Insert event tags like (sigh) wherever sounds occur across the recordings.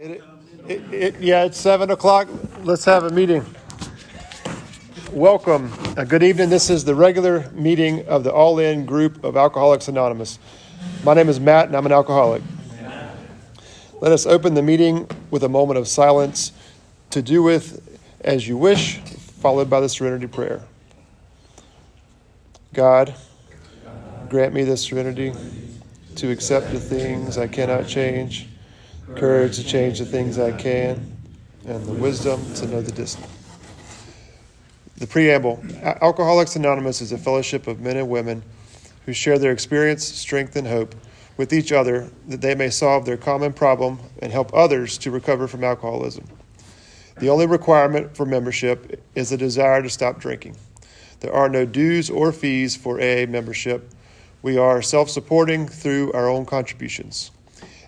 It, it, it, yeah, it's seven o'clock. Let's have a meeting. Welcome. Uh, good evening. This is the regular meeting of the All In group of Alcoholics Anonymous. My name is Matt, and I'm an alcoholic. Let us open the meeting with a moment of silence to do with as you wish, followed by the serenity prayer. God, grant me the serenity to accept the things I cannot change courage to change the things I can, and the wisdom to know the distance. The preamble Alcoholics Anonymous is a fellowship of men and women who share their experience, strength, and hope with each other that they may solve their common problem and help others to recover from alcoholism. The only requirement for membership is a desire to stop drinking. There are no dues or fees for AA membership. We are self supporting through our own contributions.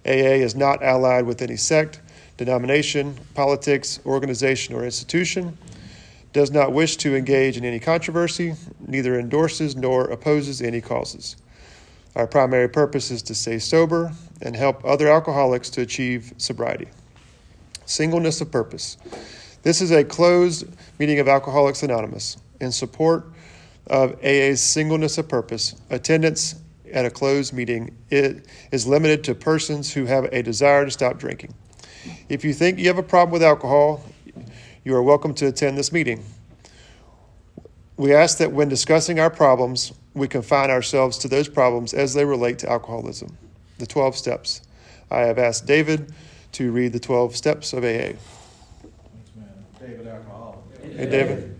AA is not allied with any sect, denomination, politics, organization, or institution, does not wish to engage in any controversy, neither endorses nor opposes any causes. Our primary purpose is to stay sober and help other alcoholics to achieve sobriety. Singleness of purpose. This is a closed meeting of Alcoholics Anonymous. In support of AA's singleness of purpose, attendance at a closed meeting it is limited to persons who have a desire to stop drinking. If you think you have a problem with alcohol, you are welcome to attend this meeting. We ask that when discussing our problems, we confine ourselves to those problems as they relate to alcoholism. The 12 steps. I have asked David to read the 12 steps of AA. Thanks, man. David Alcoholic. Hey, David.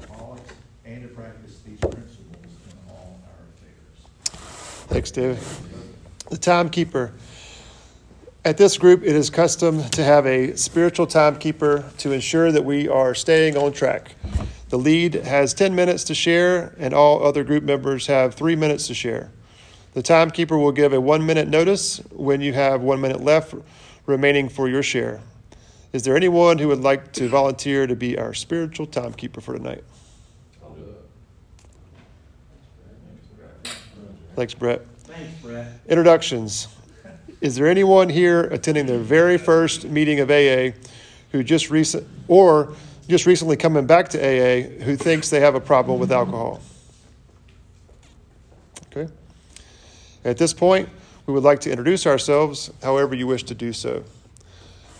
alcoholics and to practice these principles in all our affairs. Thanks, David. The timekeeper. At this group, it is custom to have a spiritual timekeeper to ensure that we are staying on track. The lead has 10 minutes to share, and all other group members have three minutes to share. The timekeeper will give a one minute notice when you have one minute left remaining for your share. Is there anyone who would like to volunteer to be our spiritual timekeeper for tonight? Thanks, Brett. Thanks, Brett. Introductions. Is there anyone here attending their very first meeting of AA who just recent or just recently coming back to AA who thinks they have a problem with alcohol? Okay. At this point, we would like to introduce ourselves however you wish to do so.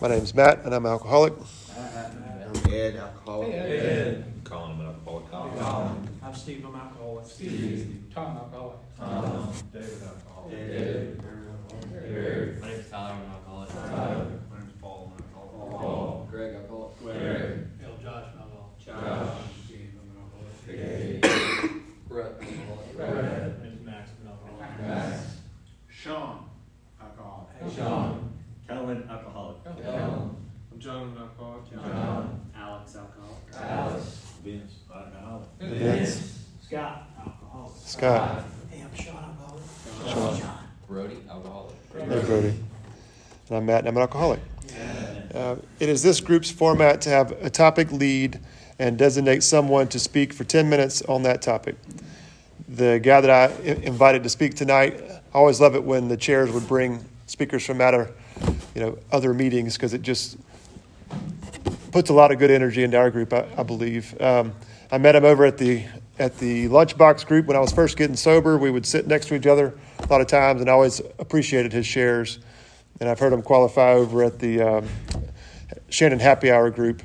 My name is Matt, and I'm an alcoholic. I'm Ed, alcoholic. Hey, Ed. Colin, I'm an alcoholic. Colin. I'm Steve, I'm alcoholic. Steve. Tom, alcoholic. Tom. David, alcoholic. David. David. My name is Tyler, I'm an alcoholic. Tyler. My name is Paul, I'm an alcoholic. Paul. Greg, alcoholic. Greg. Bill, Josh, I'm alcoholic. Josh. Steve, I'm an alcoholic. Dave. Brett, alcoholic. Brett. My name is Max, I'm an alcoholic. Max. Sean, alcoholic. Hey, Sean. Kelvin, alcoholic. Ellen. I'm John, I'm alcoholic. John. Alex, alcoholic. Alice. Vince, alcoholic. Vince. Scott, alcoholic. Scott. Hey, I'm Sean, alcoholic. Sean. Sean. Brody, alcoholic. Hey, Brody. And I'm Matt, and I'm an alcoholic. Uh, it is this group's format to have a topic lead and designate someone to speak for 10 minutes on that topic. The guy that I invited to speak tonight, I always love it when the chairs would bring speakers from out of, you know, other meetings because it just puts a lot of good energy into our group, I, I believe. Um, I met him over at the at the lunchbox group when I was first getting sober. We would sit next to each other a lot of times, and I always appreciated his shares. And I've heard him qualify over at the um, Shannon Happy Hour group.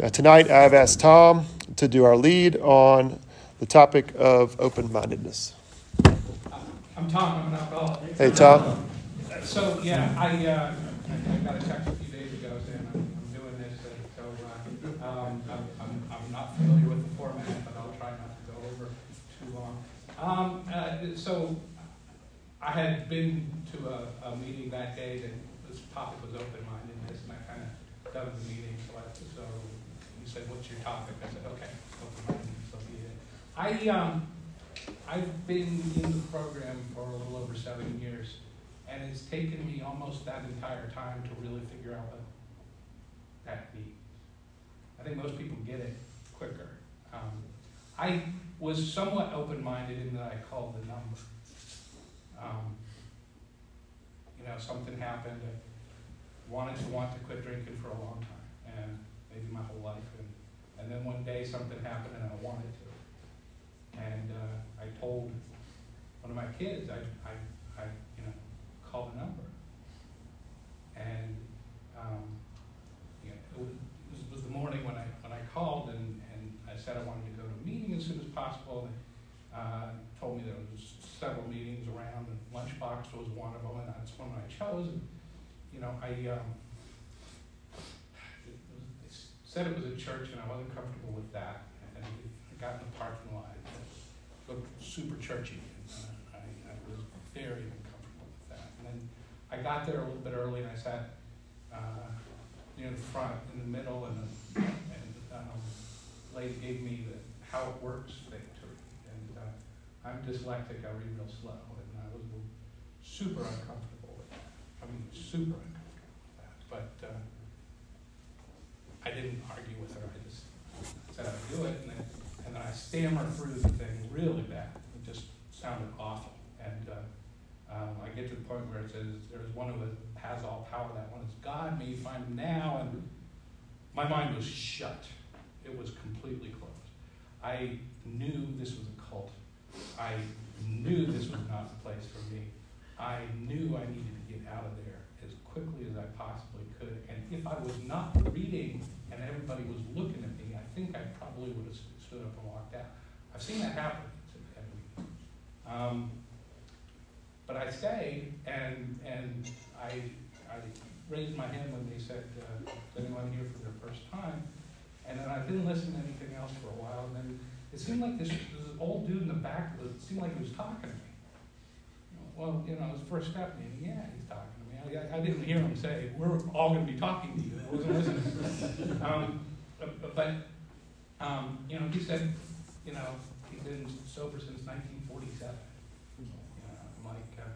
Uh, tonight, I've asked Tom to do our lead on the topic of open mindedness. I'm Tom, I'm an alcoholic. Hey, Tom. So, yeah, I, uh, I I got a text a few days ago saying I'm, I'm doing this, so, uh, um, I'm, I'm, I'm not familiar with the format, but I'll try not to go over too long. Um, uh, so, I had been to a, a meeting that day, and this topic was open-mindedness, and I kind of done the meeting, so I, so you said, what's your topic? I said, okay, open-mindedness, so be. I, um, I've been in the program for a little over seven years, and it's taken me almost that entire time to really figure out what that means. I think most people get it quicker. Um, I was somewhat open-minded in that I called the number. Um, you know, something happened, I wanted to want to quit drinking for a long time, and maybe my whole life, and, and then one day something happened and I wanted to. And uh, I told one of my kids, I, I, called the number. And, um, you know, it was, it was the morning when I, when I called and, and I said I wanted to go to a meeting as soon as possible. And, uh, told me there was several meetings around and Lunchbox was one of them and that's one I chose. And, you know, I, um, said it was a church and I wasn't comfortable with that. And I got in the parking lot It looked super churchy. And, uh, I, I was very uncomfortable with that. And then I got there a little bit early and I sat uh, near the front, in the middle, and, and um, lady gave me the how it works thing to read. And uh, I'm dyslexic, I read real slow, and I was super uncomfortable with that. I mean, super uncomfortable with that. But uh, I didn't argue with her. I just said I would do it, and then and then I stammer through the thing really bad. It just sounded awful. Um, I get to the point where it says, There's one who has all power, that one is God, may you find him now. And my mind was shut, it was completely closed. I knew this was a cult. I knew this was not the place for me. I knew I needed to get out of there as quickly as I possibly could. And if I was not reading and everybody was looking at me, I think I probably would have stood up and walked out. I've seen that happen. Um, but I stayed, and and I I raised my hand when they said, uh, "Is anyone here for their first time?" And then I didn't listen to anything else for a while. And then it seemed like this, this old dude in the back was it seemed like he was talking to me. Well, you know, his first step meeting, yeah, he's talking to me. I, I didn't hear him say, "We're all going to be talking to you." I wasn't listening. (laughs) um, but, but um, you know, he said, you know, he's been sober since 1947. You know, I'm like, uh,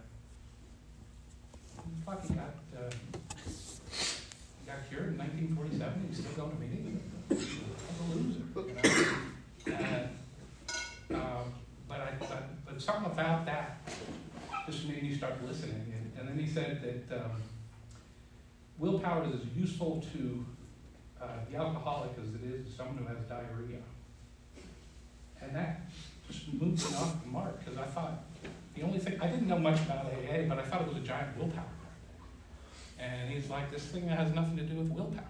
he got, uh, got cured in 1947 and he's still going to meetings? I'm a loser, you know? Um, but, I, but, but something about that just made me start listening. And, and then he said that um, willpower is as useful to uh, the alcoholic as it is to someone who has diarrhea. And that just moved me off the mark because I thought the only thing, I didn't know much about AA, but I thought it was a giant willpower. And he's like, this thing has nothing to do with willpower.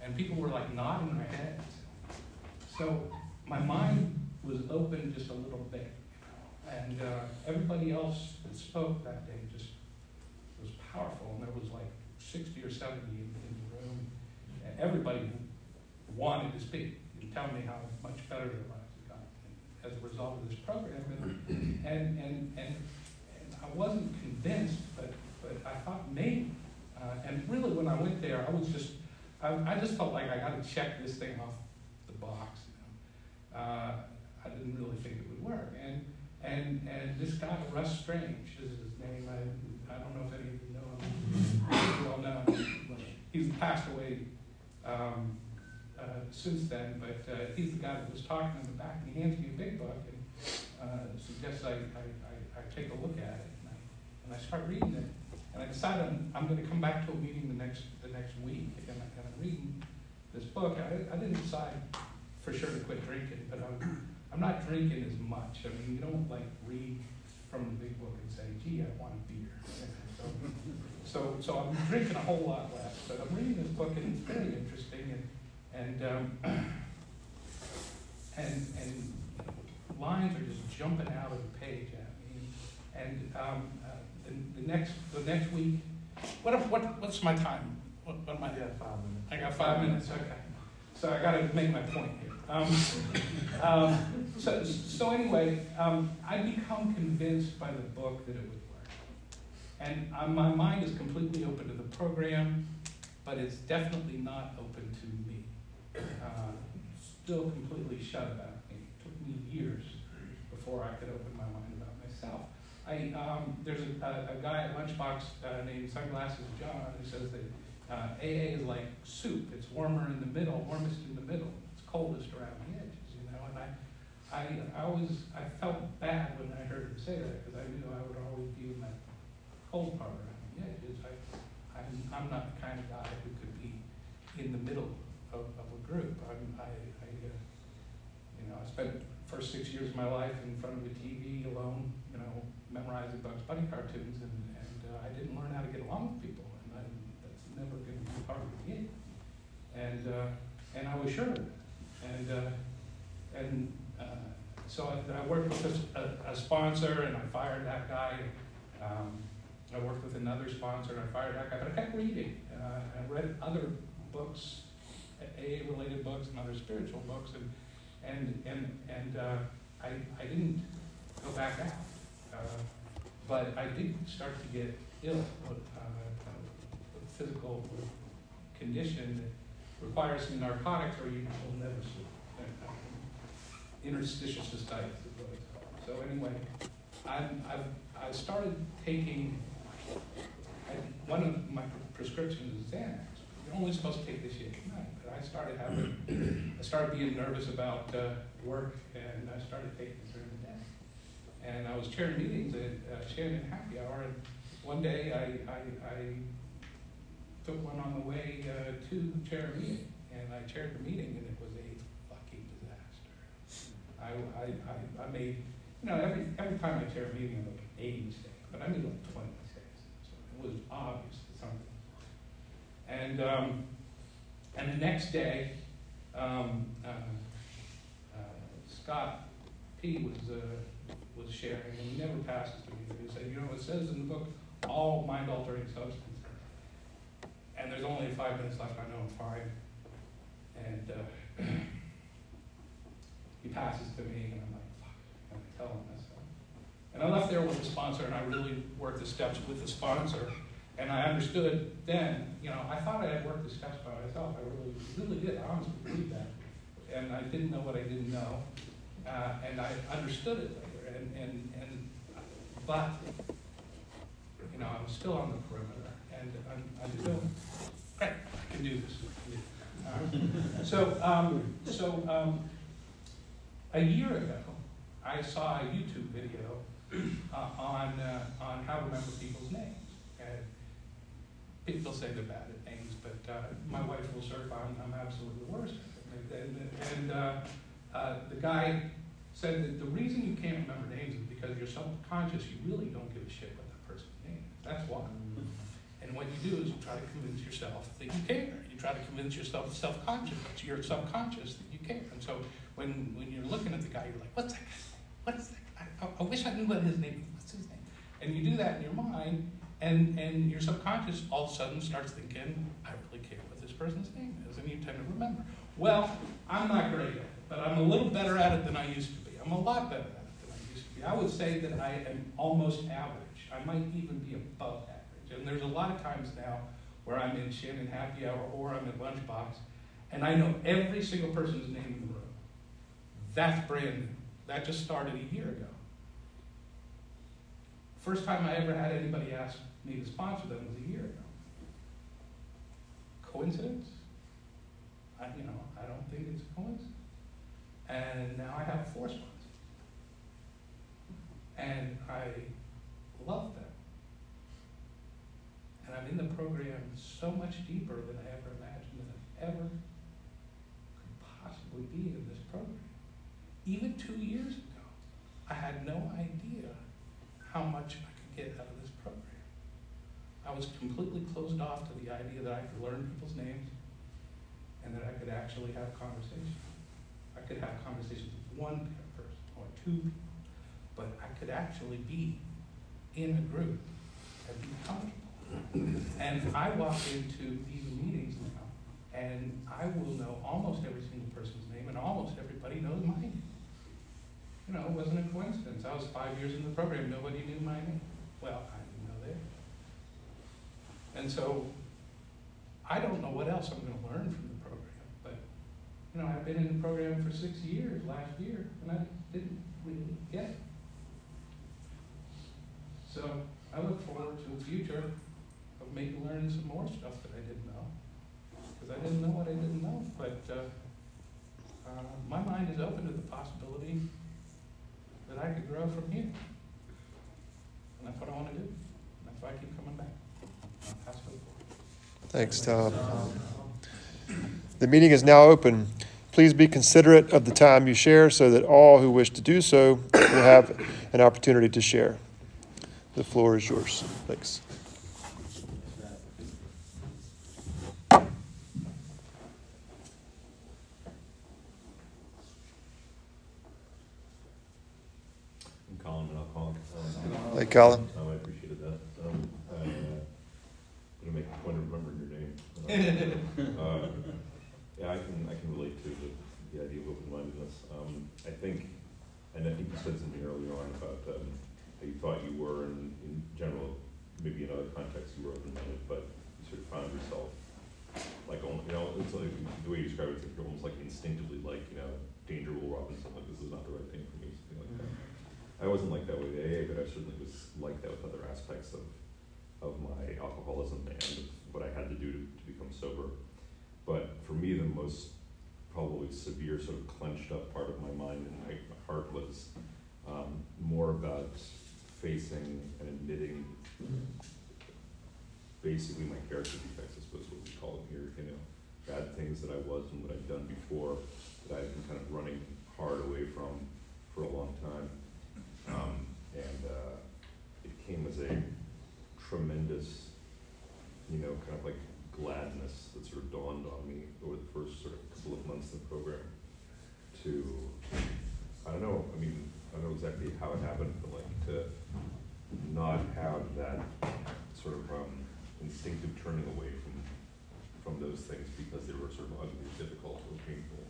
And people were like nodding their heads. So my mind was open just a little bit. And uh, everybody else that spoke that day just was powerful. And there was like 60 or 70 in, in the room. And everybody wanted to speak and tell me how much better their lives had gotten as a result of this program. And, and, and, and, and I wasn't convinced, but I thought maybe. Uh, and really, when I went there, I was just, I, I just felt like I got to check this thing off the box. You know? uh, I didn't really think it would work. And, and, and this guy, Russ Strange, is his name. I, I don't know if any of you know him. Well known. He's passed away um, uh, since then, but uh, he's the guy that was talking in the back, and he hands me a big book and uh, suggests I, I, I, I, take a look at it. And I, and I start reading it, and I decided I'm, I'm going to come back to a meeting the next, the next week, and, I, I'm reading this book. I, I didn't decide for sure to quit drinking, but I'm, I'm not drinking as much. I mean, you don't like read from the big book and say, gee, I want a beer. So, so, so I'm drinking a whole lot less, but I'm reading this book and it's very interesting and, and, um, (clears throat) and, and lines are just jumping out of the page at me. And, um, the, next, the next week, what, what, what's my time? What, what am I? Yeah, five minutes. I got five minutes, okay. So I gotta make my point here. Um, um, so, so anyway, um, I become convinced by the book that it would work. And uh, my mind is completely open to the program, but it's definitely not open to me. Uh, still completely shut about me. It took me years before I could open my mind about myself. I, um, there's a, a, a guy at Lunchbox uh, named Sunglasses John who says that uh, AA is like soup. It's warmer in the middle, warmest in the middle. It's coldest around the edges, you know. And I, I, I always, I felt bad when I heard him say that because I knew I would always be in that cold part around the edges. I, I'm, I'm not the kind of guy who could be in the middle of, of a group. I'm, I, I uh, you know, I spent first six years of my life in front of a TV alone, memorizing Bugs Bunny cartoons, and, and uh, I didn't learn how to get along with people, and I, that's never going to be part of me. And uh, and I was sure. And uh, and uh, so I, I worked with a, a, sponsor, and I fired that guy. Um, I worked with another sponsor, and I fired that guy. But I kept reading. Uh, I read other books, AA-related books, and other spiritual books, and and and and uh, I I didn't go back out. Uh, but I did start to get ill with uh, a physical condition that requires some narcotics or you will never sleep. Interstitial cystitis is what it's called. So anyway, I'm, I've, I started taking, I, one of my prescriptions is Xanax. You're only supposed to take this shit at night, but I started having, I started being nervous about uh, work and I started taking it during the day. And I was chairing meetings at uh, Shannon Happy Hour, and one day I, I, I took one on the way uh, to chair a meeting, and I chaired the meeting, and it was a fucking disaster. I, I, I, I made, you know, every, every time I chair a meeting, I make 80 mistakes, but I made like 20 mistakes. So it was obvious that something. And, um, and the next day, um, uh, uh, Scott P. was uh, was sharing, and he never passes to me. He said, you know, it says in the book, all mind-altering substances. And there's only five minutes left. I know I'm fine. And uh, (clears throat) he passes to me, and I'm like, fuck, can I tell him this? And I left there with the sponsor, and I really worked the steps with the sponsor. And I understood then, you know, I thought I had worked the steps by myself. I really, really did. I honestly believe that. And I didn't know what I didn't know. Uh, and I understood it. And, and, and, but, you know, I'm still on the perimeter. And I'm, I'm still, great, I can do this. Uh, so, um, so um, a year ago, I saw a YouTube video uh, on, uh, on how to remember people's names. And people say they're bad at names, but uh, my wife will certify I'm, I'm absolutely the worst. And, and uh, uh, the guy said that the reason you can't remember names is because you're subconscious. You really don't give a shit what that person's name is. That's why. Mm-hmm. And what you do is you try to convince yourself that you care. You try to convince yourself self-conscious, you're subconscious that you care. And so when, when you're looking at the guy, you're like, what's that guy's name? What is that? I, I wish I knew what his name is. What's his name? And you do that in your mind, and, and your subconscious all of a sudden starts thinking, I really care what this person's name is, and you tend to remember. Well, I'm not great at it, but I'm a little better at it than I used to be. I'm a lot better at it than I used to be. I would say that I am almost average. I might even be above average. And there's a lot of times now where I'm in Shannon and Happy Hour or I'm at Lunchbox, and I know every single person's name in the room. That's brand new. That just started a year ago. First time I ever had anybody ask me to sponsor them was a year ago. Coincidence? I, you know, I don't think it's a coincidence. And now I have four sponsors. And I love them. And I'm in the program so much deeper than I ever imagined that I ever could possibly be in this program. Even two years ago, I had no idea how much I could get out of this program. I was completely closed off to the idea that I could learn people's names and that I could actually have conversations. I could have conversations with one person or two people, could actually be in a group and be comfortable. And I walk into these meetings now, and I will know almost every single person's name, and almost everybody knows my name. You know, it wasn't a coincidence. I was five years in the program, nobody knew my name. Well, I didn't know theirs. And so, I don't know what else I'm gonna learn from the program, but, you know, I've been in the program for six years last year, and I didn't really get. So, I look forward to the future of maybe learning some more stuff that I didn't know. Because I didn't know what I didn't know, but, uh, uh, my mind is open to the possibility that I could grow from here. And that's what I wanna do. And that's why I keep coming back. Thanks, Tom. The meeting is now open. Please be considerate of the time you share so that all who wish to do so will have an opportunity to share. The floor is yours. Thanks. I'm Colin, an alcoholic. Um, Hey, Colin. Tom, I appreciated that. Um, I, uh, gonna make a point of remembering your name. (laughs) Uh, Yeah, I can, I can relate to the, the idea of open-mindedness. Um, I think, and I think you said something earlier on about, um, how you thought you were in, in general, maybe in other contexts you were open-minded, but you sort of found yourself like, you know, it's like, the way you describe it, it's like almost like instinctively like, you know, danger will Robinson, like this is not the right thing for me, something like that. I wasn't like that with AA, but I certainly was like that with other aspects of, of my alcoholism and what I had to do to, to become sober. But for me, the most probably severe sort of clenched up part of my mind and my, my heart was um, more about facing and admitting basically my character defects, I suppose what we call them here, you know, bad things that I was and what I'd done before that I've been kind of running hard away from for a long time. Um, and uh, it came as a tremendous, you know, kind of like gladness that sort of dawned on me over the first sort of couple of months in the program to, I don't know, I mean, I don't know exactly how it happened, but like to not have that sort of um, instinctive turning away from from those things because they were sort of ugly, or difficult, or painful.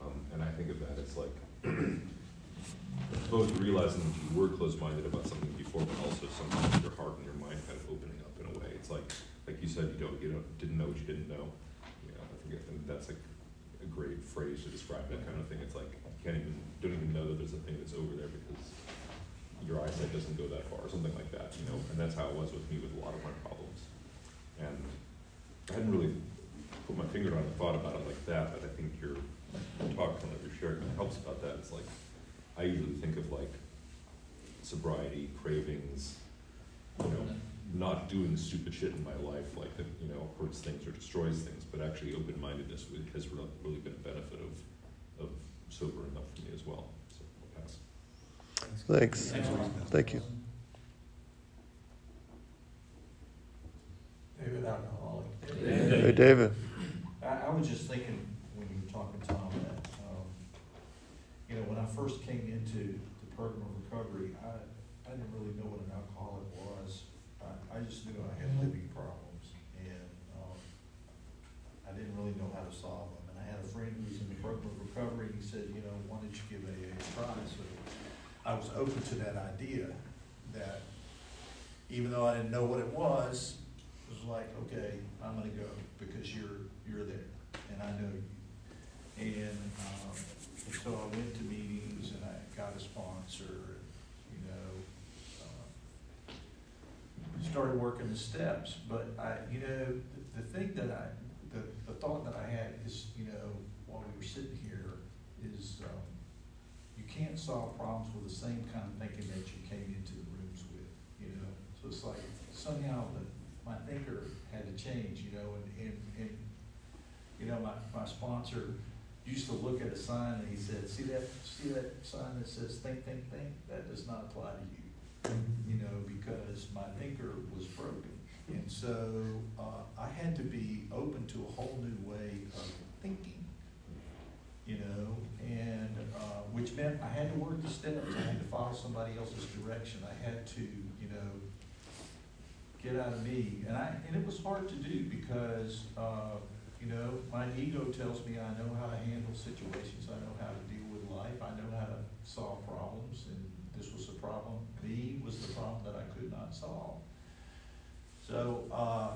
Um, and I think of that as like both realizing that you were closed-minded about something before, but also sometimes your heart and your mind kind of opening up in a way. It's like, like you said, you don't, you don't, didn't know what you didn't know. You know, I think, that's like a great phrase to describe that kind of thing. It's like can't even, don't even know that there's a thing that's over there because your eyesight doesn't go that far, or something like that. You know, and that's how it was with me with a lot of my problems. And I hadn't really put my finger on it, thought about it like that, but I think your talk kind of your sharing kind of helps about that. It's like I usually think of like sobriety, cravings, you know, not doing stupid shit in my life like that, you know, hurts things or destroys things, but actually open-mindedness has really, really been a benefit of, of sobering up for me as well. So I'll pass. Thanks. Thank you. David alcoholic. Hey, David. I, I was just thinking, when you were talking, Tom, that, um, you know, when I first came into the program of recovery, I, I didn't really know what an alcoholic was. I, I just knew I had living problems, and, um, I didn't really know how to solve them. And friend who was in the program of recovery, he said, you know, why don't you give AA a try? So I was open to that idea, that even though I didn't know what it was, it was like, okay, I'm gonna go because you're, you're there and I know you. And, um, and so I went to meetings and I got a sponsor, you know, uh, started working the steps, but I, you know, the, the thing that I, the, the thought that I had is, you know, while we were sitting here, is, um, you can't solve problems with the same kind of thinking that you came into the rooms with, you know? So it's like somehow the, my thinker had to change, you know, and, and, and, you know, my, my sponsor, used to look at a sign and he said, see that, see that sign that says think, think, think? That does not apply to you, you know, because my thinker was broken. And so, uh, I had to be open to a whole new way of thinking, you know, and, uh, which meant I had to work the steps, I had to follow somebody else's direction, I had to, you know, get out of me, and I, and it was hard to do because, uh, you know, my ego tells me I know how to handle situations, I know how to deal with life, I know how to solve problems, and this was the problem, me was the problem that I could not solve. So, uh,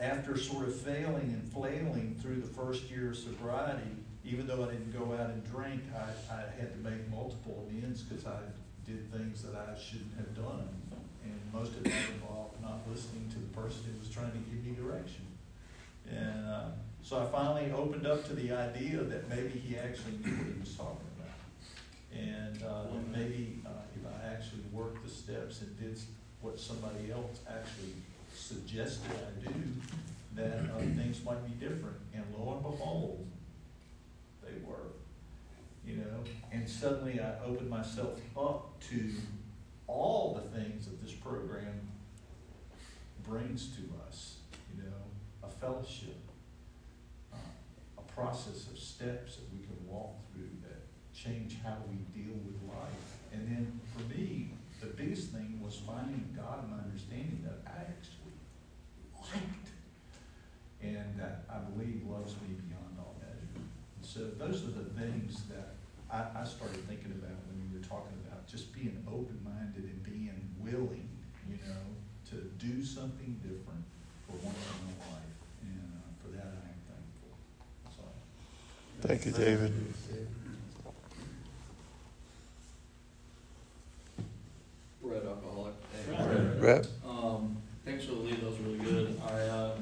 after sort of failing and flailing through the first year of sobriety, even though I didn't go out and drink, I, I had to make multiple amends because I did things that I shouldn't have done. And most of that involved not listening to the person who was trying to give me direction. And, uh, so I finally opened up to the idea that maybe he actually knew what he was talking about. And, uh, maybe, uh, if I actually worked the steps and did what somebody else actually suggested I do, that, uh, things might be different. And lo and behold, they were, you know? And suddenly I opened myself up to all the things that this program brings to us, you know, a fellowship, uh, a process of steps that we can walk through that change how we deal with life. And then for me, the biggest thing was finding God and understanding that I actually. And that I believe loves me beyond all measure. And so those are the things that I, I started thinking about when you were talking about just being open-minded and being willing, you know, to do something different for once in my life. And uh, for that, I am thankful. That's all. Thank you, David. Brett alcoholic. Brett? Um, thanks for the lead, that was really good. I, uh,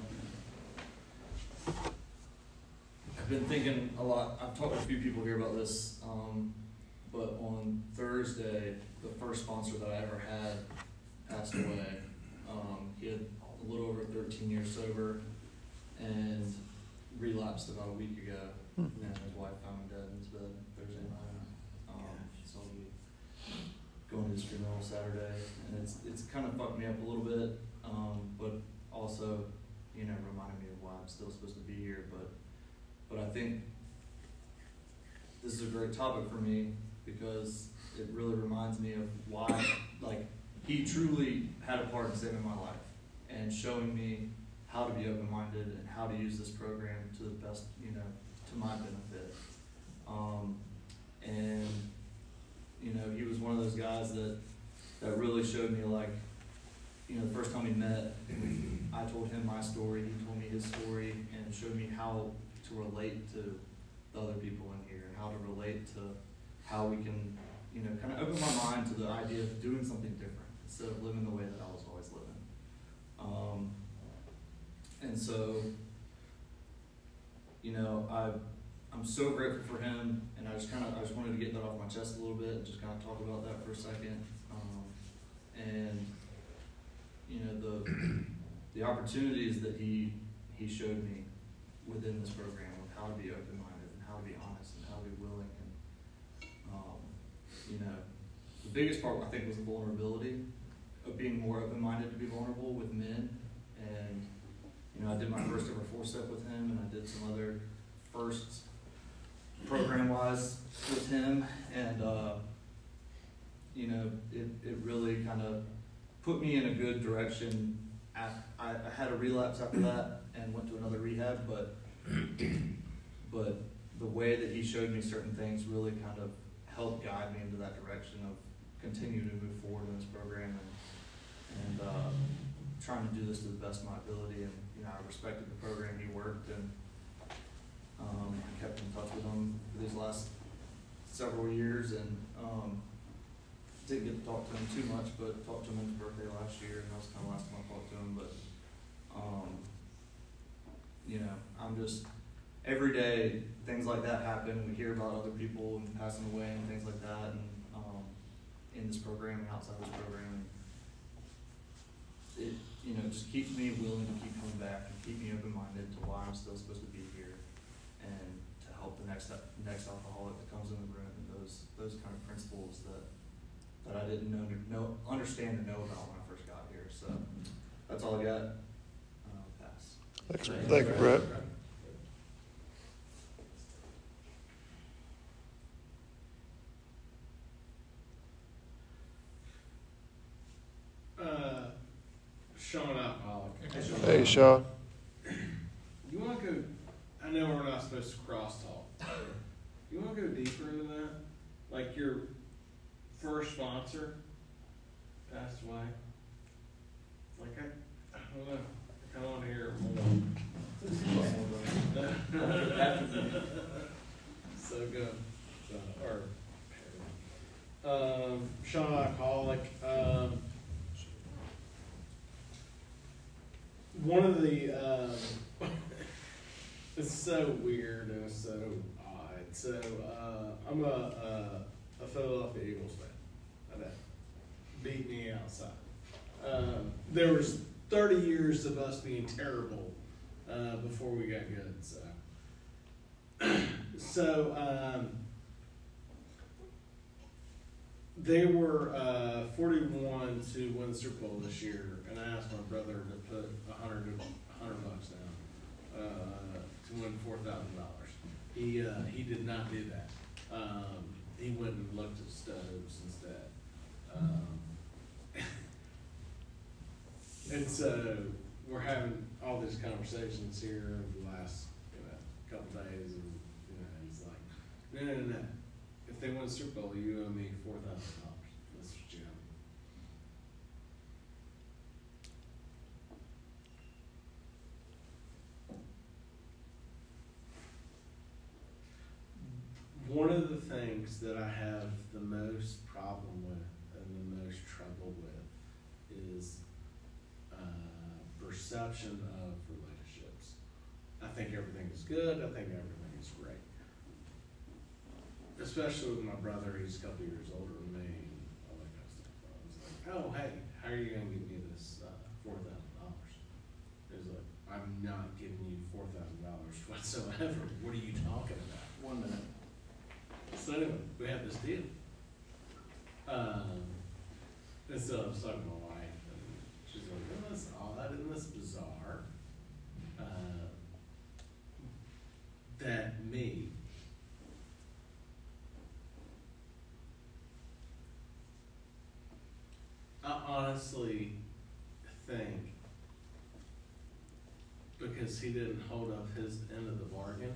I've been thinking a lot, I've talked to a few people here about this, um, but on Thursday, the first sponsor that I ever had passed away. Um, he had a little over thirteen years sober and relapsed about a week ago. And then his wife found him dead in his bed Thursday night. Um, so I'll be going to his funeral Saturday, and it's it's kind of fucked me up a little bit, um, but also, you know, reminded me of why I'm still supposed to be here. But but I think this is a great topic for me because it really reminds me of why, like, he truly had a part in saving my life and showing me how to be open-minded and how to use this program to the best, you know, to my benefit. Um, and you know, he was one of those guys that that really showed me like, you know, the first time we met, I told him my story, he told me his story, and showed me how to relate to the other people how to relate to how we can, you know, kind of open my mind to the idea of doing something different instead of living the way that I was always living. Um, and so, you know, I I'm so grateful for him, and I just kind of I just wanted to get that off my chest a little bit and just kind of talk about that for a second. Um, and you know the the opportunities that he he showed me within this program of how to be open minded and how to be honest and willing and um, you know the biggest part I think was the vulnerability of being more open minded to be vulnerable with men. And you know I did my first ever four step with him and I did some other firsts program wise with him. And uh, you know it, it really kind of put me in a good direction. I, I had a relapse after that and went to another rehab but but the way that he showed me certain things really kind of helped guide me into that direction of continuing to move forward in this program and and uh, trying to do this to the best of my ability and you know I respected the program he worked and um, I kept in touch with him for these last several years and um, didn't get to talk to him too much, but talked to him on his birthday last year, and that was kind of last time I talked to him. But um, you know, I'm just every day things like that happen. We hear about other people and passing away and things like that, and um, in this program and outside this program, it you know just keeps me willing to keep coming back and keep me open minded to why I'm still supposed to be here and to help the next next alcoholic that comes in the room. And those those kind of principles that that I didn't know, know understand or know about when I first got here. So that's all I got. Pass. Thanks, thank you, Brett. Uh, Sean Alcoholic. Hey, Sean. You want to go? I know we're not supposed to crosstalk. You want to go deeper into that? Like your first sponsor passed away. Like I, I don't know. I kind of want to hear more. (laughs) so good. So, or um, Sean Alcoholic. Um, one of the um, (laughs) it's so weird and so odd. So uh, I'm a, a a Philadelphia Eagles fan. That beat me outside. Um, there was 30 years of us being terrible uh, before we got good. So (clears throat) so um, they were uh, 41 to win the Super Bowl this year, and I asked my brother to put 100, 100 bucks down uh, to win four thousand dollars. He uh, he did not do that. Um, he went and looked at stoves instead. Um, (laughs) and so we're having all these conversations here over the last you know couple days, and you know he's like, no, no, no, no. If they win the Super Bowl, you owe me four thousand dollars. That's what you owe me. One of the things that I have the most problem with and the most trouble with is uh, perception of relationships. I think everything is good. I think everything. Especially with my brother, he's a couple years older than me, and all that kind of stuff. I was like, oh, hey, how are you going to give me this uh, $4,000? He's like, I'm not giving you $4,000 whatsoever. What are you talking about? One minute. So anyway, we had this deal. Um, and so I was talking to my wife, and she's like, "Isn't this odd? Isn't this bizarre?" Uh, that me, I honestly think because he didn't hold up his end of the bargain,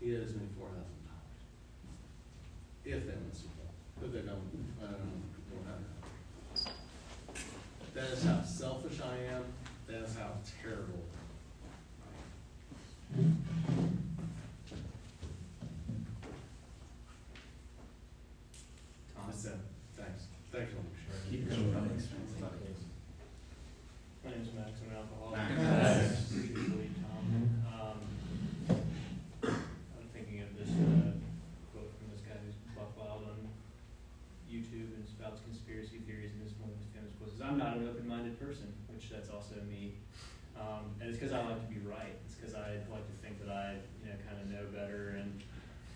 he owes me four thousand dollars. If they Super Bowl, but they don't, I don't know. That is how selfish I am, that is how terrible I am. Tom. That's it, thanks, thanks for sharing. Keep your own running. My name's Max, I'm an alcoholic. Max. Usually Tom. Um, I'm thinking of this, uh, quote from this guy who's buck wild on YouTube and spouts conspiracy theories, and this one of his famous quotes is, I'm not an open-minded person, which that's also me. Um, and it's because I like to be right. It's because I like to think that I, you know, kind of know better. And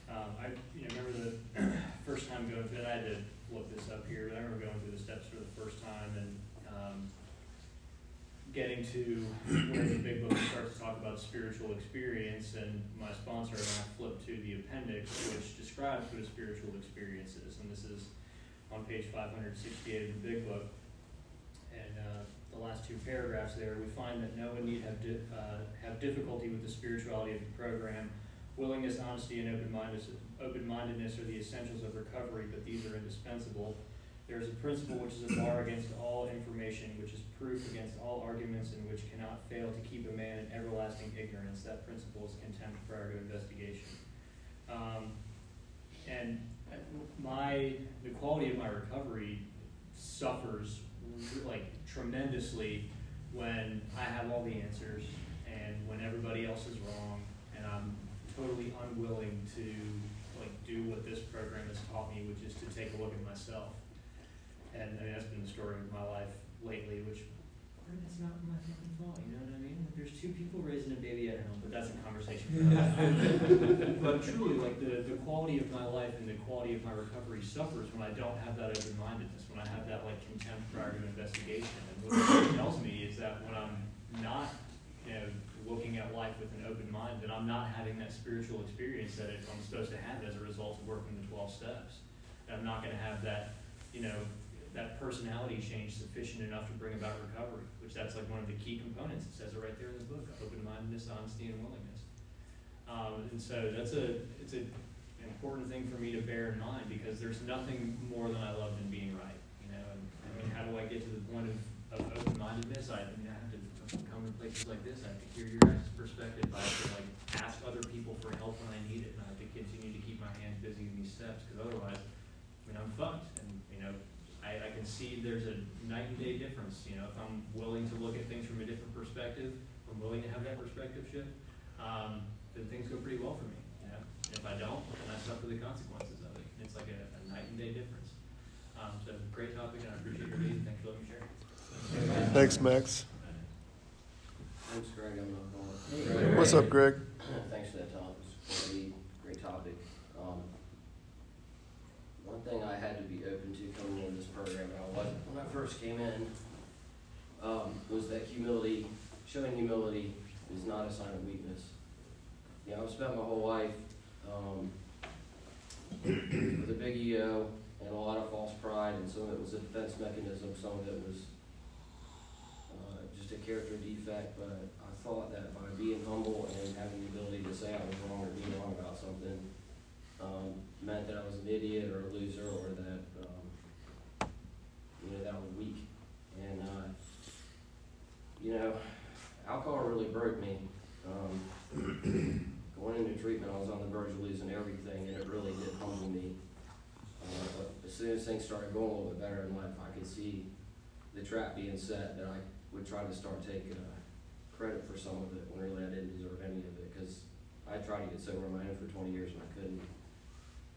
um, I, you know, remember the (clears throat) first time going through. I had to look this up here. But I remember going through the steps for the first time and um, getting to where the big book starts to talk about spiritual experience. And my sponsor and I flipped to the appendix, which describes what a spiritual experience is. And this is on page 568 of the big book. And uh, the last two paragraphs there, we find that no one need have, di- uh, have difficulty with the spirituality of the program. Willingness, honesty, and open-mindedness, are the essentials of recovery, but these are indispensable. There is a principle which is a bar against all information, which is proof against all arguments, and which cannot fail to keep a man in everlasting ignorance. That principle is contempt prior to investigation. Um, and uh, my the quality of my recovery suffers like tremendously when I have all the answers and when everybody else is wrong and I'm totally unwilling to like do what this program has taught me, which is to take a look at myself. And I mean, that's been the story of my life lately, which It's not my fucking fault, you know what I mean? Like, There's two people raising a baby at home, but that's a conversation (laughs) But truly, like, the, the quality of my life and the quality of my recovery suffers when I don't have that open-mindedness, when I have that, like, contempt prior to investigation. And what it tells me is that when I'm not, you know, looking at life with an open mind, then I'm not having that spiritual experience that I'm supposed to have as a result of working the twelve steps. And I'm not gonna have that, you know, that personality change sufficient enough to bring about recovery, which that's like one of the key components. It says it right there in the book, open-mindedness, honesty, and willingness. Um, and so that's a, it's a, an important thing for me to bear in mind because there's nothing more than I love than being right, you know, and, I mean, how do I get to the point of, of open-mindedness? I, I mean, I have to come to places like this, I have to hear your guys' perspective, I have to like ask other people for help when I need it, and I have to continue to keep my hands busy in these steps, because otherwise, I mean, I'm fucked, I, I can see there's a night and day difference, you know, if I'm willing to look at things from a different perspective, if I'm willing to have that perspective shift, um, then things go pretty well for me, you know? And if I don't, then I suffer the consequences of it, it's like a, a night and day difference. Um, so, great topic, and I appreciate your lead, thanks for letting me share. Thanks, Max. Thanks, Greg. I'm not going. What's up, Greg? Thanks for that, Tom. It's a great, great topic. Um, one thing I had to be open to coming into this program, and I wasn't when I first came in, um, was that humility, showing humility is not a sign of weakness. You know, I've spent my whole life, um, with a big ego and a lot of false pride, and some of it was a defense mechanism, some of it was uh, just a character defect, but I thought that by being humble and having the ability to say I was wrong or be wrong about something, um, meant that I was an idiot or a loser or that, know, that was weak. And, uh, you know, alcohol really broke me. Um, (coughs) going into treatment, I was on the verge of losing everything, and it really did humble me. Uh, but as soon as things started going a little bit better in life, I could see the trap being set that I would try to start taking uh, credit for some of it when really I didn't deserve any of it because I tried to get sober on my own for 20 years and I couldn't.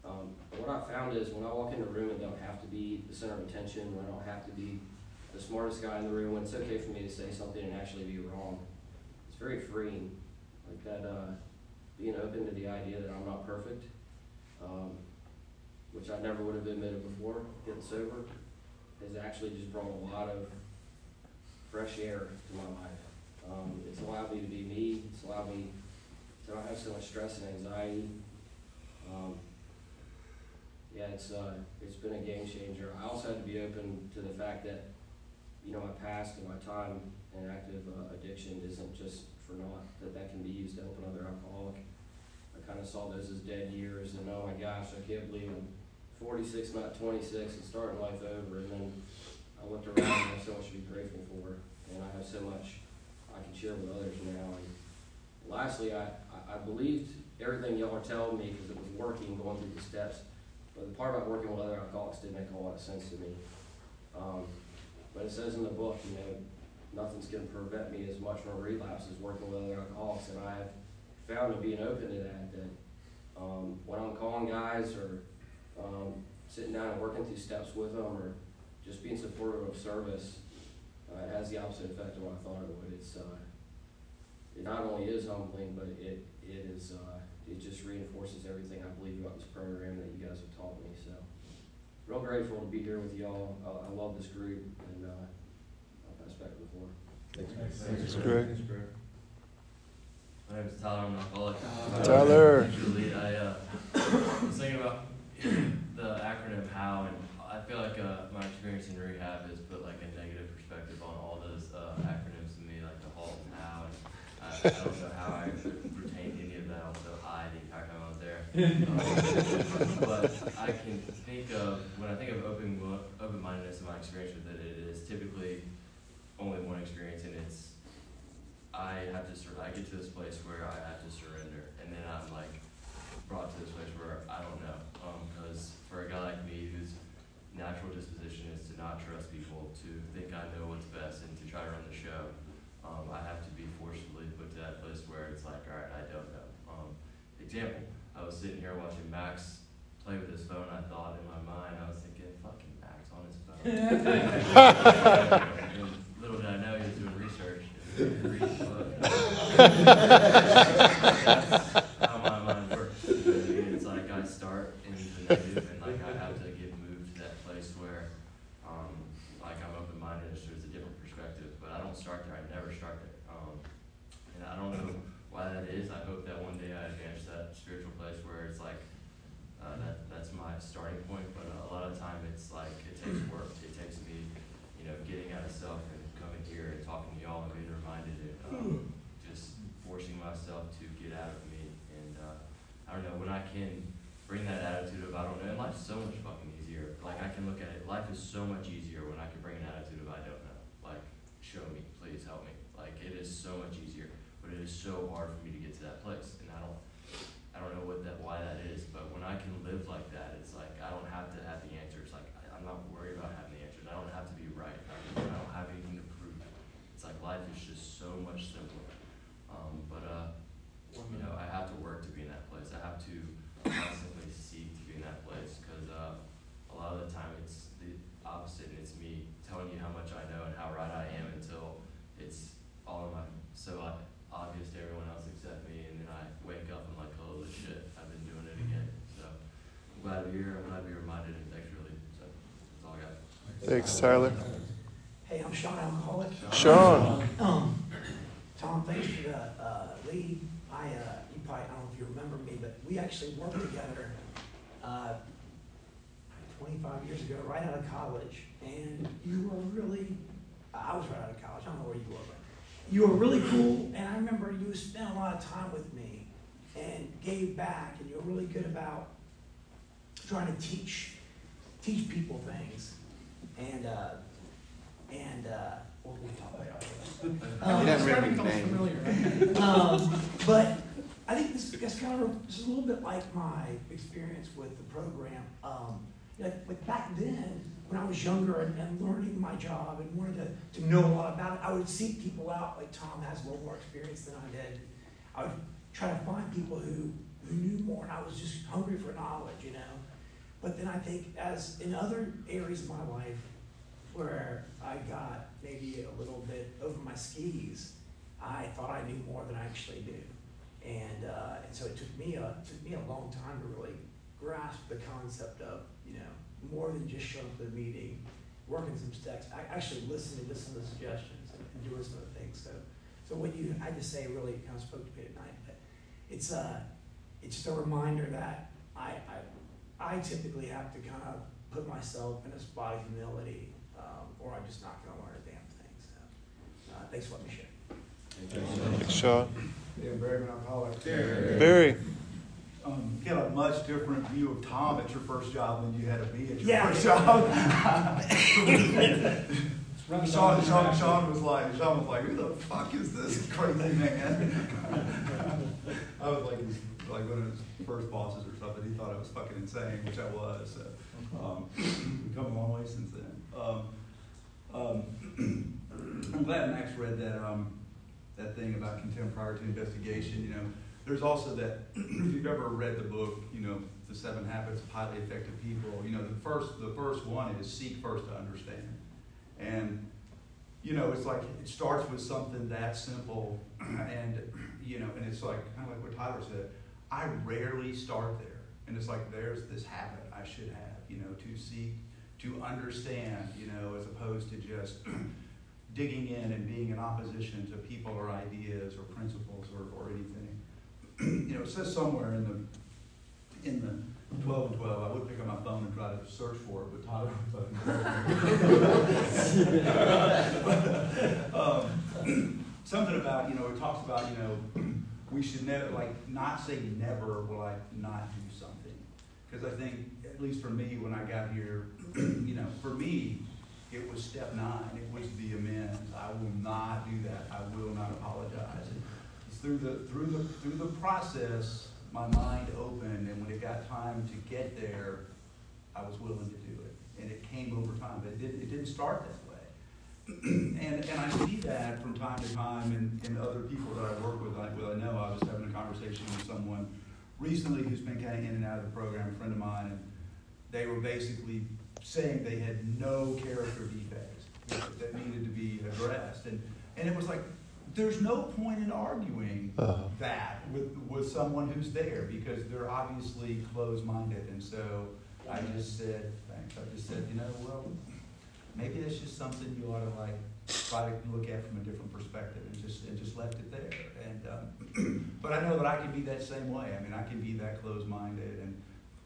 Um, what I found is when I walk in a room and don't have to be the center of attention, when I don't have to be the smartest guy in the room, when it's okay for me to say something and actually be wrong, it's very freeing. Like that, uh, being open to the idea that I'm not perfect, um, which I never would have admitted before getting sober, has actually just brought a lot of fresh air to my life. Um, it's allowed me to be me. It's allowed me to not have so much stress and anxiety. Um, it's uh, it's been a game changer. I also had to be open to the fact that you know my past and my time in active uh, addiction isn't just for naught. That that can be used to help another alcoholic. I kind of saw those as dead years, and oh my gosh, I can't believe I'm 46, not 26, and starting life over. And then I looked around and I have so much to be grateful for, and I have so much I can share with others now. And lastly, I, I, I believed everything y'all are telling me because it was working, going through the steps. But the part about working with other alcoholics didn't make a lot of sense to me. Um, but it says in the book, you know, nothing's going to prevent me as much from relapse as working with other alcoholics. And I have found to being open to that, that um, when I'm calling guys or um, sitting down and working through steps with them or just being supportive of service, uh, it has the opposite effect of what I thought it would. It's uh, it not only is humbling, but it it is uh, it just reinforces everything I believe about this program that you guys have taught me. So, real grateful to be here with y'all. I, I love this group, and uh, I'll pass back to the floor. Thanks, Greg. My name is Tyler. I'm an alcoholic. Tyler. Thank. I uh, was thinking about the acronym HOW, and I feel like uh, my experience in rehab has put like a negative perspective on all those uh, acronyms to me, like the HALT and HOW. And I, I don't know how I retained any of that. Also, I the acronym out there. Um, but (laughs) I can think of when I think of open open-mindedness in my experience with it, it is typically only one experience, and it's I have to sur- I get to this place where I have to surrender, and then I'm like brought to this place where I don't know. Because for a guy like me, whose natural disposition is to not trust people, to think I know what's best, and to try to run the show, um, I have to be forcefully put to that place where it's like, all right, I don't know. Um, example: was sitting here watching Max play with his phone. I thought in my mind, I was thinking, fucking Max on his phone. (laughs) little did I know he was doing research. (laughs) here. I'm glad to be reminded. And thanks, really. So that's all I got. Thanks, Tyler. Hey, I'm Sean Alcoholic. Sean. Um, Tom, thanks for the uh, lead. I, uh, you probably, I don't know if you remember me, but we actually worked together uh, 25 years ago, right out of college. And you were really, I was right out of college. I don't know where you were, but you were really cool. And I remember you spent a lot of time with me and gave back. And you were really good about trying to teach teach people things. And uh, and uh, we'll, we'll talk about it. Um, He doesn't remember Starting your comes name. familiar. (laughs) um, but I think this is kind of this is a little bit like my experience with the program. Um, like, like back then, when I was younger and, and learning my job and wanted to, to know a lot about it, I would seek people out. Like Tom has a little more experience than I did. I would try to find people who, who knew more, and I was just hungry for knowledge, you know. But then I think, as in other areas of my life, where I got maybe a little bit over my skis, I thought I knew more than I actually do. And, uh, and so it took me a, took me a long time to really grasp the concept of, you know, more than just showing up to the meeting, working some steps, actually listening, to suggestions and, and doing some other things. So, so what you had to say really kind of spoke to me tonight, but it's, uh, it's just a reminder that I, I, I typically have to kind of put myself in a spot of humility, um, or I'm just not gonna learn a damn thing, so, uh, thanks for letting me share. Thanks, Sean. Yeah, Barry, an alcoholic. Barry. Um, you had a much different view of Tom at your first job than you had of me at your Yeah. first job. (laughs) (laughs) Sean, Sean, Sean was like, Sean was like, who the fuck is this crazy man? (laughs) I was like, his, like one of his first bosses or something. He thought I was fucking insane, which I was. So, um, we've come a long way since then. Um, um, (clears throat) I'm glad Max read that um, that thing about contempt prior to investigation. You know, there's also that (clears throat) if you've ever read the book, you know, The Seven Habits of Highly Effective People. You know, the first the first one is seek first to understand, and you know, it's like it starts with something that simple, (clears throat) and you know, and it's like kind of like what Tyler said. I rarely start there, and it's like there's this habit I should have, you know, to seek to understand, you know, as opposed to just (clears throat) digging in and being in opposition to people or ideas or principles or, or anything. (clears throat) you know, it says somewhere in the in the 12 and 12, I would pick up my phone and try to search for it, but Tyler fucking (laughs) (laughs) um, (clears throat) Something about, you know, it talks about, you know, we should never, like, not say never will I not do something. Because I think, at least for me, when I got here, you know, for me, it was step nine. It was the amends. I will not do that. I will not apologize. And it's through the through the through the process, my mind opened, and when it got time to get there, I was willing to do it. And it came over time, but it didn't it didn't start that. (clears throat) and and I see that from time to time in, in other people that I work with. I, well, I know I was having a conversation with someone recently who's been kind of in and out of the program, a friend of mine, and they were basically saying they had no character defects that needed to be addressed. And, and it was like, there's no point in arguing Uh-huh. that with, with someone who's there because they're obviously closed-minded. And so I just said, thanks, I just said, you know, well, maybe that's just something you ought to like try to look at from a different perspective and just, and just left it there. And, um, (clears throat) but I know that I can be that same way. I mean, I can be that closed-minded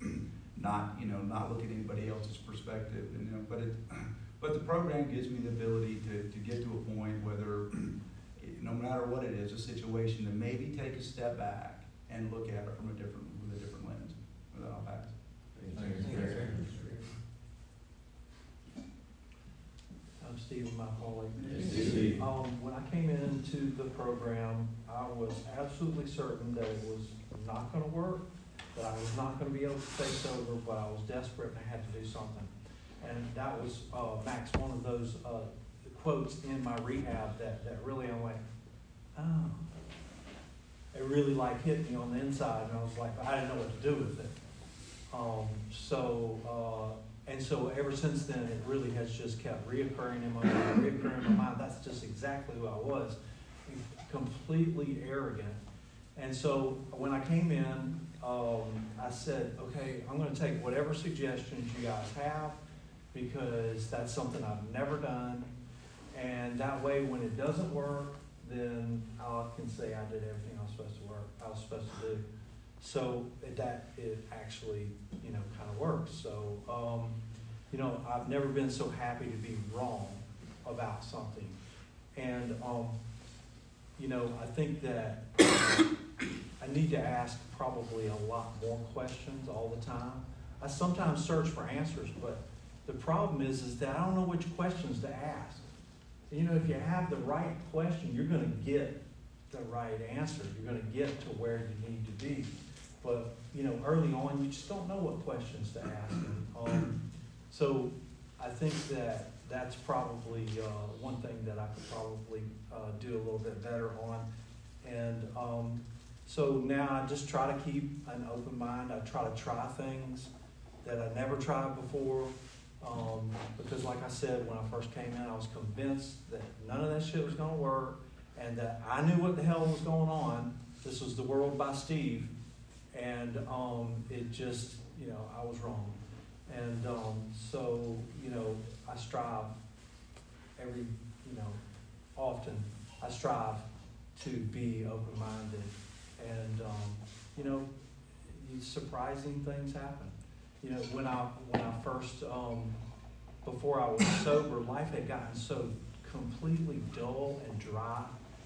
and (clears throat) not, you know, not look at anybody else's perspective, and, you know, but it, (clears throat) but the program gives me the ability to, to get to a point whether, no matter what it is, a situation, to maybe take a step back and look at it from a different, with a different lens. With that, I'll pass. I'm Stephen Macaulay. Yes, Steve. Um, when I came into the program, I was absolutely certain that it was not gonna work, that I was not gonna be able to face sober, but I was desperate and I had to do something. And that was, uh, Max, one of those, uh, quotes in my rehab that, that really, I'm like, oh. It really like hit me on the inside and I was like, I didn't know what to do with it. Um, so, uh, and so ever since then, it really has just kept reoccurring in my mind, reoccurring in my mind. That's just exactly who I was, completely arrogant. And so when I came in, um, I said, okay, I'm going to take whatever suggestions you guys have because that's something I've never done. And that way, when it doesn't work, then I can say I did everything I was supposed to work. I was supposed to do. So that it actually, you know, kind of works. So, um, you know, I've never been so happy to be wrong about something. And, um, you know, I think that I need to ask probably a lot more questions all the time. I sometimes search for answers, but the problem is, is that I don't know which questions to ask. You know, if you have the right question, you're going to get the right answer. You're going to get to where you need to be. But you know, early on, you just don't know what questions to ask. Um, so I think that that's probably uh, one thing that I could probably uh, do a little bit better on. And um, so now I just try to keep an open mind. I try to try things that I never tried before. Um, because, like I said, when I first came in, I was convinced that none of that shit was going to work and that I knew what the hell was going on. This was The World by Steve. And um, it just, you know, I was wrong. And um, so, you know, I strive every, you know, often, I strive to be open minded. And, um, you know, surprising things happen. You know, when I when I first um, before I was sober, life had gotten so completely dull and dry.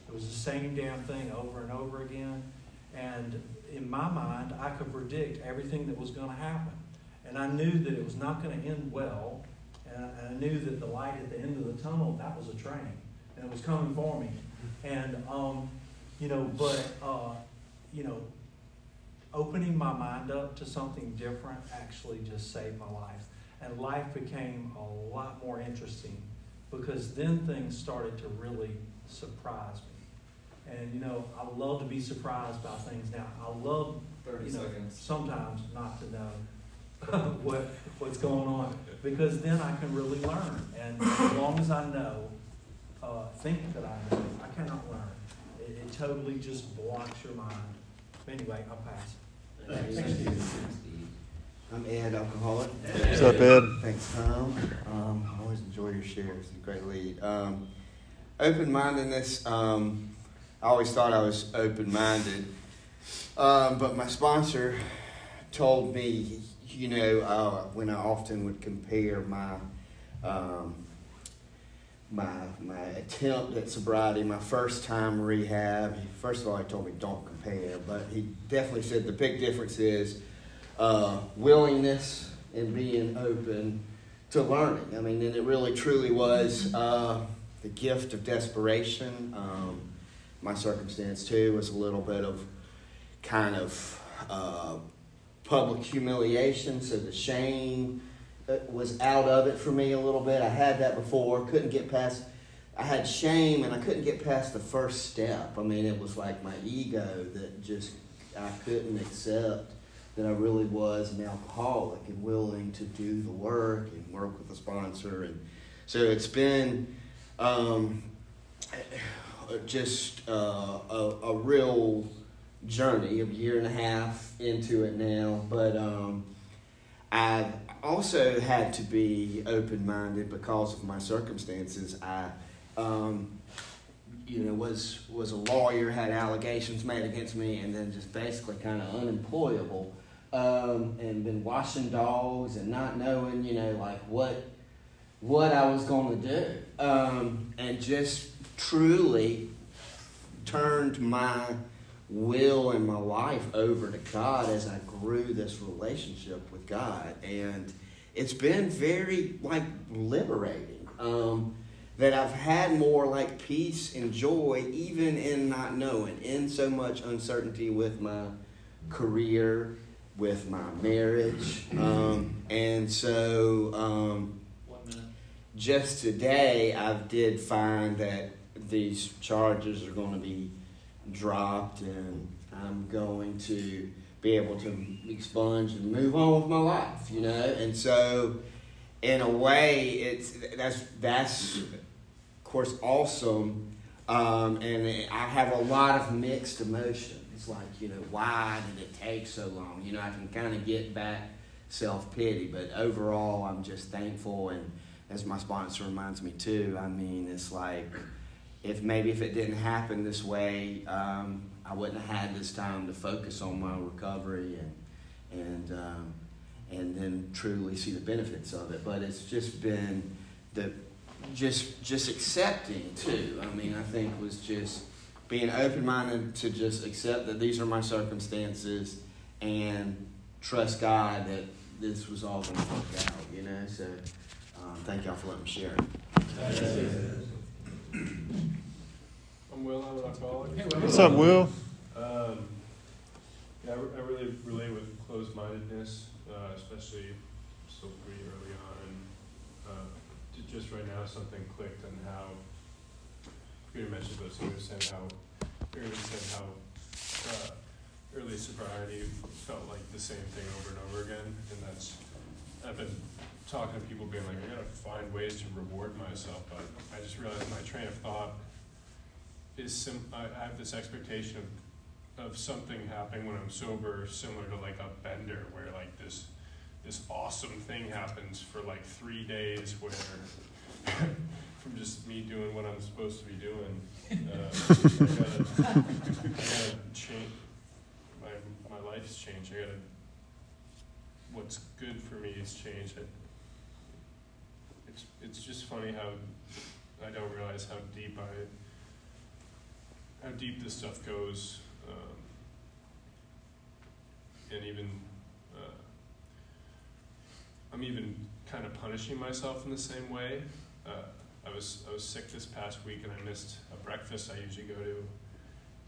It was the same damn thing over and over again. And in my mind, I could predict everything that was going to happen. And I knew that it was not going to end well. And I, and I knew that the light at the end of the tunnel, that was a train. And it was coming for me. And, um, you know, but, uh, you know, opening my mind up to something different actually just saved my life. And life became a lot more interesting because then things started to really surprise me. And you know, I love to be surprised by things now. I love, 30 you know, seconds. sometimes not to know (laughs) what what's going on because then I can really learn. And as long as I know, uh, think that I know, I cannot learn. It, it totally just blocks your mind. Anyway, I'll pass. Thanks, Steve. I'm Ed, alcoholic. What's up, Ed? Thanks, Tom. Um, I always enjoy your shares. It's a great lead. Um, open-mindedness. Um, I always thought I was open-minded, um, but my sponsor told me, you know, uh, when I often would compare my um, my my attempt at sobriety, my first time rehab. First of all, he told me don't compare, but he definitely said the big difference is uh, willingness and being open to learning. I mean, and it really truly was uh, the gift of desperation. Um, my circumstance too was a little bit of kind of uh, public humiliation, so the shame was out of it for me a little bit. I had that before, couldn't get past. I had shame and I couldn't get past the first step. I mean, it was like my ego that just I couldn't accept that I really was an alcoholic and willing to do the work and work with a sponsor. And so it's been um, just uh, a, a real journey, a year and a half into it now. But um, I've also had to be open minded because of my circumstances. I, um, you know, was was a lawyer, had allegations made against me, and then just basically kind of unemployable, um, and been washing dogs and not knowing, you know, like what what I was going to do, um, and just truly turned my will and my life over to God as I grew this relationship with God, and it's been very like liberating. Um, that I've had more like peace and joy, even in not knowing, in so much uncertainty with my career, with my marriage, um, and so. Um, just today, I did find that these charges are going to be dropped, and I'm going to be able to expunge and move on with my life, you know. And so, in a way, it's that's that's of course awesome, um, and I have a lot of mixed emotions. It's like, you know, why did it take so long? You know, I can kind of get back self pity, but overall, I'm just thankful and as my sponsor reminds me too, I mean, it's like if maybe if it didn't happen this way, um, I wouldn't have had this time to focus on my recovery and and um, and then truly see the benefits of it. But it's just been the just just accepting too. I mean, I think was just being open minded to just accept that these are my circumstances and trust God that this was all going to work out. You know, so. Um, thank y'all for letting me share. I'm Will. I'm an alcoholic. Hey, Will. What's up, Will? Um, yeah, I, re- I really relate with closed-mindedness, uh, especially still pretty early on. And uh, just right now, something clicked on how Peter mentioned, but someone said how Peter said how uh, early sobriety felt like the same thing over and over again, and that's I've been talking to people being like, I gotta find ways to reward myself, but I just realized my train of thought is sim, I, have this expectation of, of something happening when I'm sober, similar to like a bender, where like this, this awesome thing happens for like three days where, (laughs) from just me doing what I'm supposed to be doing, uh, I gotta, I gotta change, my, my life's changed, I gotta, what's good for me has changed, it's it's just funny how I don't realize how deep I how deep this stuff goes, um, and even uh, I'm even kind of punishing myself in the same way. Uh, I was I was sick this past week and I missed a breakfast I usually go to,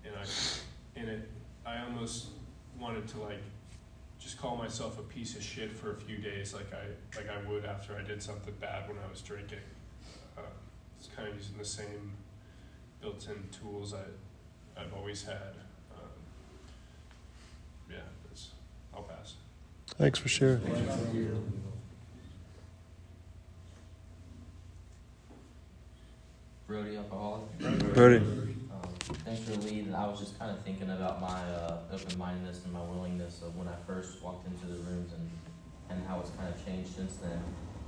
and I and it I almost wanted to like just call myself a piece of shit for a few days, like I like I would after I did something bad when I was drinking. Uh, it's kind of using the same built-in tools I I've always had. Um, yeah, it's, I'll pass. Thanks for sharing. Brody alcoholic. Brody. Thanks for the lead. And I was just kind of thinking about my uh, open-mindedness and my willingness of when I first walked into the rooms and and how it's kind of changed since then.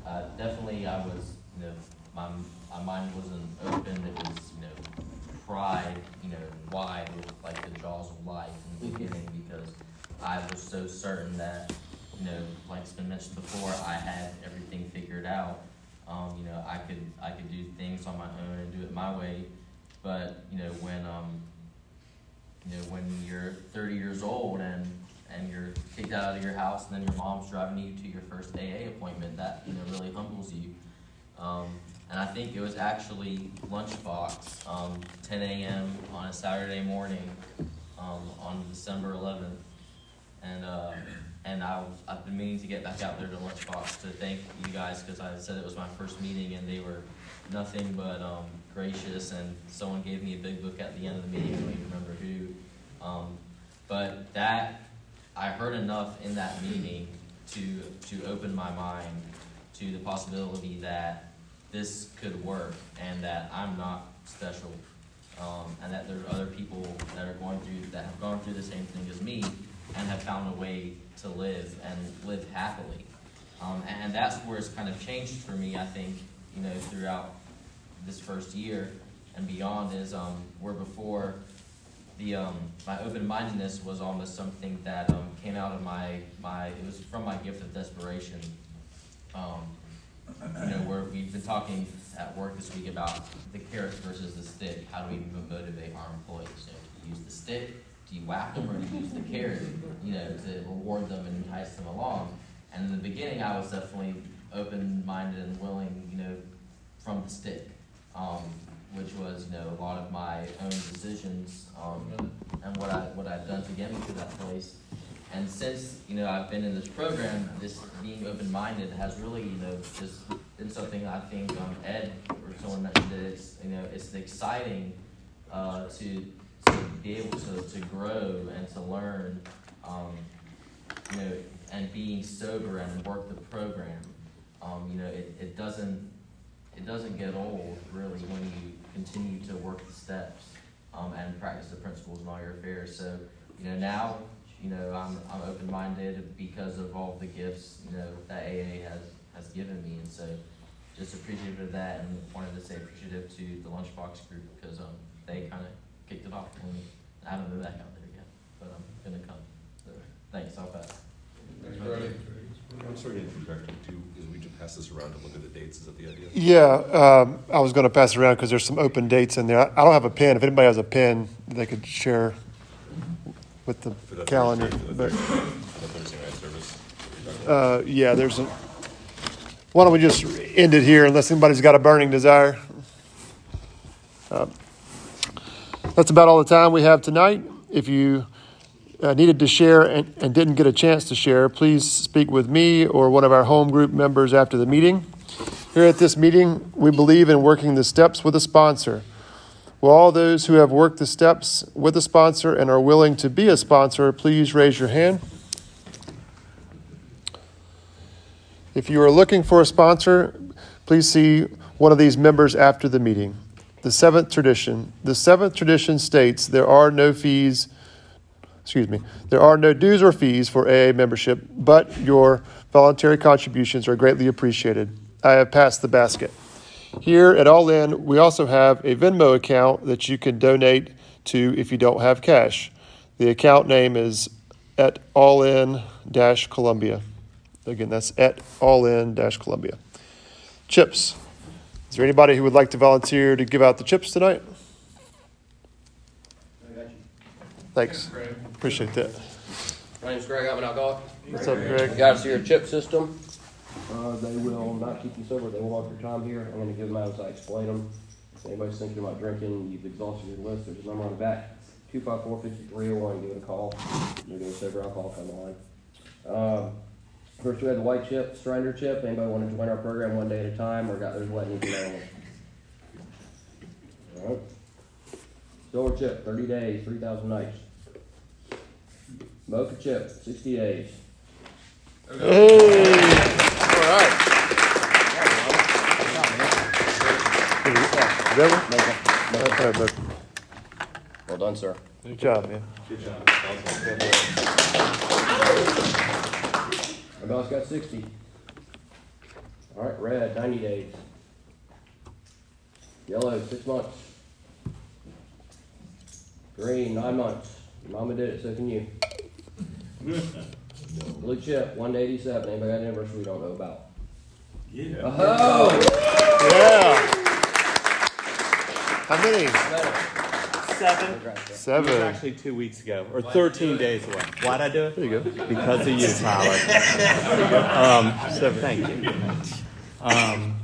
Uh, definitely, I was you know my my mind wasn't open. It was you know pride you know wide with like the jaws of life in the beginning because I was so certain that you know like it's been mentioned before I had everything figured out. Um, you know, I could I could do things on my own and do it my way. But you know, when um, you know, when you're 30 years old and and you're kicked out of your house, and then your mom's driving you to your first AA appointment, that you know really humbles you. Um, and I think it was actually lunchbox, um, 10 a.m. on a Saturday morning, um, on December 11th, and uh, and I, I've been meaning to get back out there to Lunchbox to thank you guys because I said it was my first meeting and they were nothing but um, gracious and someone gave me a big book at the end of the meeting. I don't even remember who. Um, but that I heard enough in that meeting to to open my mind to the possibility that this could work and that I'm not special. um, and that there are other people that are going through that have gone through the same thing as me and have found a way to live and live happily. Um, and that's where it's kind of changed for me, I think, you know, throughout this first year and beyond is um, where before the um, my open-mindedness was almost something that um, came out of my my it was from my gift of desperation. Um, you know, where we've been talking at work this week about the carrot versus the stick. How do we motivate our employees? You know, do you use the stick? Do you whack them, or do you use the carrot? You know, to reward them and entice them along. And in the beginning, I was definitely open-minded and willing, you know, from the stick, um, which was, you know, a lot of my own decisions um, and what I what I've done to get me to that place. And since you know I've been in this program, this being open-minded has really you know just been something I think um, Ed or someone mentioned that it's you know it's exciting uh, to to be able to, to grow and to learn, um, you know, and being sober and work the program. Um, you know, it, it doesn't it doesn't get old really when you continue to work the steps um, and practice the principles in all your affairs. So, you know, now you know, I'm, I'm open-minded because of all the gifts, you know, that AA has, has given me. And so just appreciative of that and wanted to say appreciative to the Lunchbox group because, um, they kind of kicked it off and I haven't been back out there yet, but I'm gonna come. So, thanks, I'll pass. Thanks. I'm sorry to interject too, because we just pass this around to look at the dates, is that the idea? Yeah, um, I was going to pass it around because there's some open dates in there. I I don't have a pen. If anybody has a pen, they could share with the the calendar. Thursday- the Thursday- for the Thursday night service. uh, yeah, there's a. Why don't we just end it here unless anybody's got a burning desire? Uh, That's about all the time we have tonight. If you uh, needed to share and, and didn't get a chance to share, please speak with me or one of our home group members after the meeting. Here at this meeting, we believe in working the steps with a sponsor. Will all those who have worked the steps with a sponsor and are willing to be a sponsor, please raise your hand. If you are looking for a sponsor, please see one of these members after the meeting. The seventh tradition. The seventh tradition states there are no fees, excuse me, there are no dues or fees for AA membership, but your voluntary contributions are greatly appreciated. I have passed the basket. Here at All In, we also have a Venmo account that you can donate to if you don't have cash. The account name is at All In Dash Columbia. Again, that's at All In Dash Columbia. Chips. Is there anybody who would like to volunteer to give out the chips tonight? Thanks. Appreciate that. My name's Greg, I'm an alcoholic. What's up, Greg? You got us your chip system. Uh, they will not keep you sober, they will walk your time here. I'm gonna give them out as I explain them. If anybody's thinking about drinking, you've exhausted your list, there's a number on the back. Two five four fifty-three oh one, give it a call. You're doing sober alcohol, come on. Um, first we had the white chip, surrender chip. Anybody wanna join our program one day at a time or got theirs wet and you can know Alright. Silver chip, thirty days, three thousand nights. Mocha chip, sixty days. Hey! Well done, sir. Good job, man. Good job. Everybody else got sixty. All right, red, ninety days. Yellow, six months. Green, nine months. Your Mama did it, so can you. (laughs) Blue chip, one to eighty-seven. Anybody got a anniversary we don't know about? Yeah. Oh! Yeah. How many? Seven. Seven. It was actually two weeks ago, or 13 days away. Why'd I do it? There you go. Because of you, Tyler. There (laughs) you. Um, thank you. Um,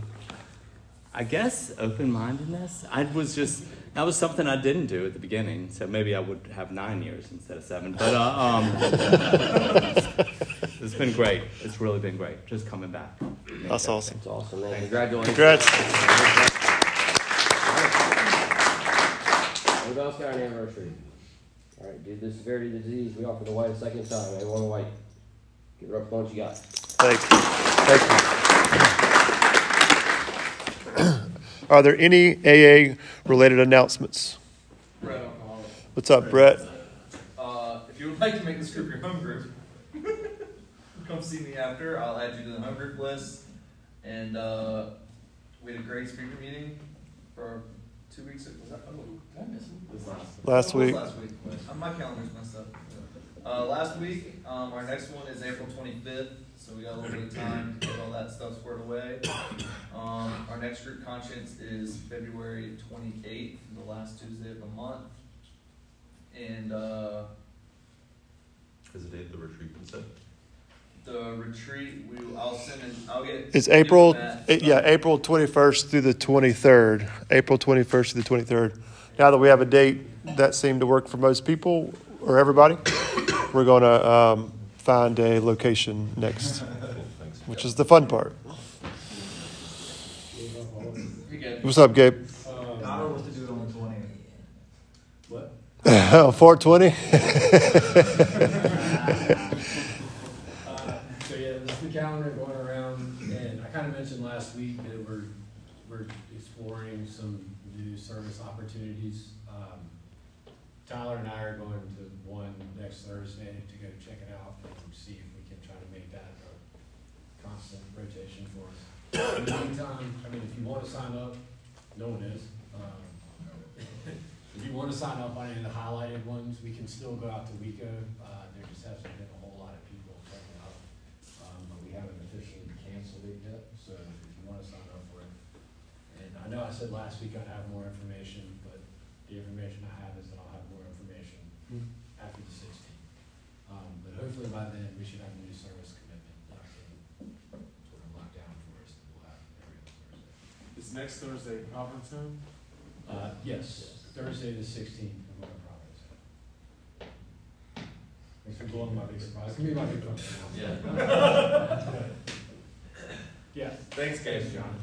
I guess open-mindedness. I was just that was something I didn't do at the beginning, so maybe I would have nine years instead of seven. But uh, um, (laughs) it's been great. It's really been great. Just coming back. That's awesome. That's awesome, man. Congratulations. Congrats. Anybody else got an anniversary? All right, due to the severity of the disease, we offer the white a second time. Anyone white? Give it up for what you got. Thank you. Thank you. (clears throat) Are there any AA related announcements? Brett, What's up, Brett? Uh, if you would like to make this group your home group, (laughs) come see me after. I'll add you to the home group list. And uh, we had a great speaker meeting for two weeks. Ago. Was that? Oh, did I miss it? Last was week. Last week. My calendar's messed up. Uh, last week, um, our next one is April 25th, so we got a little bit of time to get all that stuff squared away. Um, our next group conscience is February 28th, the last Tuesday of the month. And uh, Is the date the retreat been set? the retreat, we I'll send in. I'll get. It's April, and Matt. it- yeah, April 21st through the 23rd. April 21st through the 23rd. Now that we have a date that seemed to work for most people or everybody, we're going to um, find a location next, which is the fun part. What's up, Gabe? Oh, 420? Uh, So yeah, this is the calendar going around, and I kind of mentioned last week that we're, we're exploring some new service opportunities. Um, Tyler and I are going to one next Thursday to go check it out and see if we can try to make that a constant rotation for us. In the meantime, I mean, if you want to sign up, no one is. Um, If you want to sign up on any of the highlighted ones, we can still go out to WECO. Uh, there just hasn't been a whole lot of people checking out. Um, but we haven't officially canceled it yet, so if you want to sign up for it. And I know I said last week I'd have more information, but the information I have is that I'll have more information after the sixteenth. Um, but hopefully by then, we should have a new service commitment locked in, sort of locked down for us, that we'll have every other Thursday. Is next Thursday conference room? Uh, yes, Thursday the sixteenth, of Winter Providence. Thanks for blowing my big surprise. Give me my big surprise. Yeah. (laughs) Yeah. Thanks, guys. John.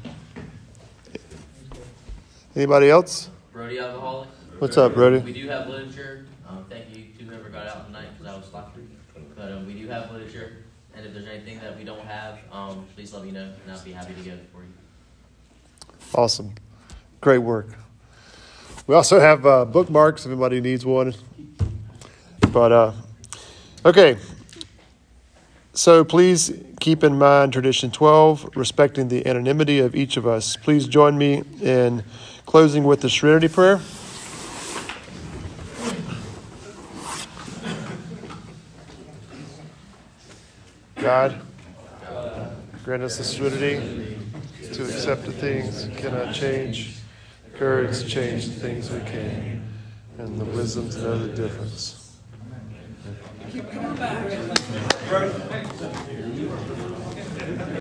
Anybody else? Brody Alcoholic. What's up, Brody? We do have literature. Um, thank you to whoever got out tonight because I was sloppy. But um, we do have literature, and if there's anything that we don't have, um, please let me know, and I'll be happy to get it for you. Awesome. Great work. We also have uh, bookmarks if anybody needs one. But, uh, okay. So please keep in mind tradition 12, respecting the anonymity of each of us. Please join me in closing with the Serenity Prayer. God, grant us the serenity to accept the things we cannot change, courage to change the things we can, and the wisdom to know the difference. Keep coming back.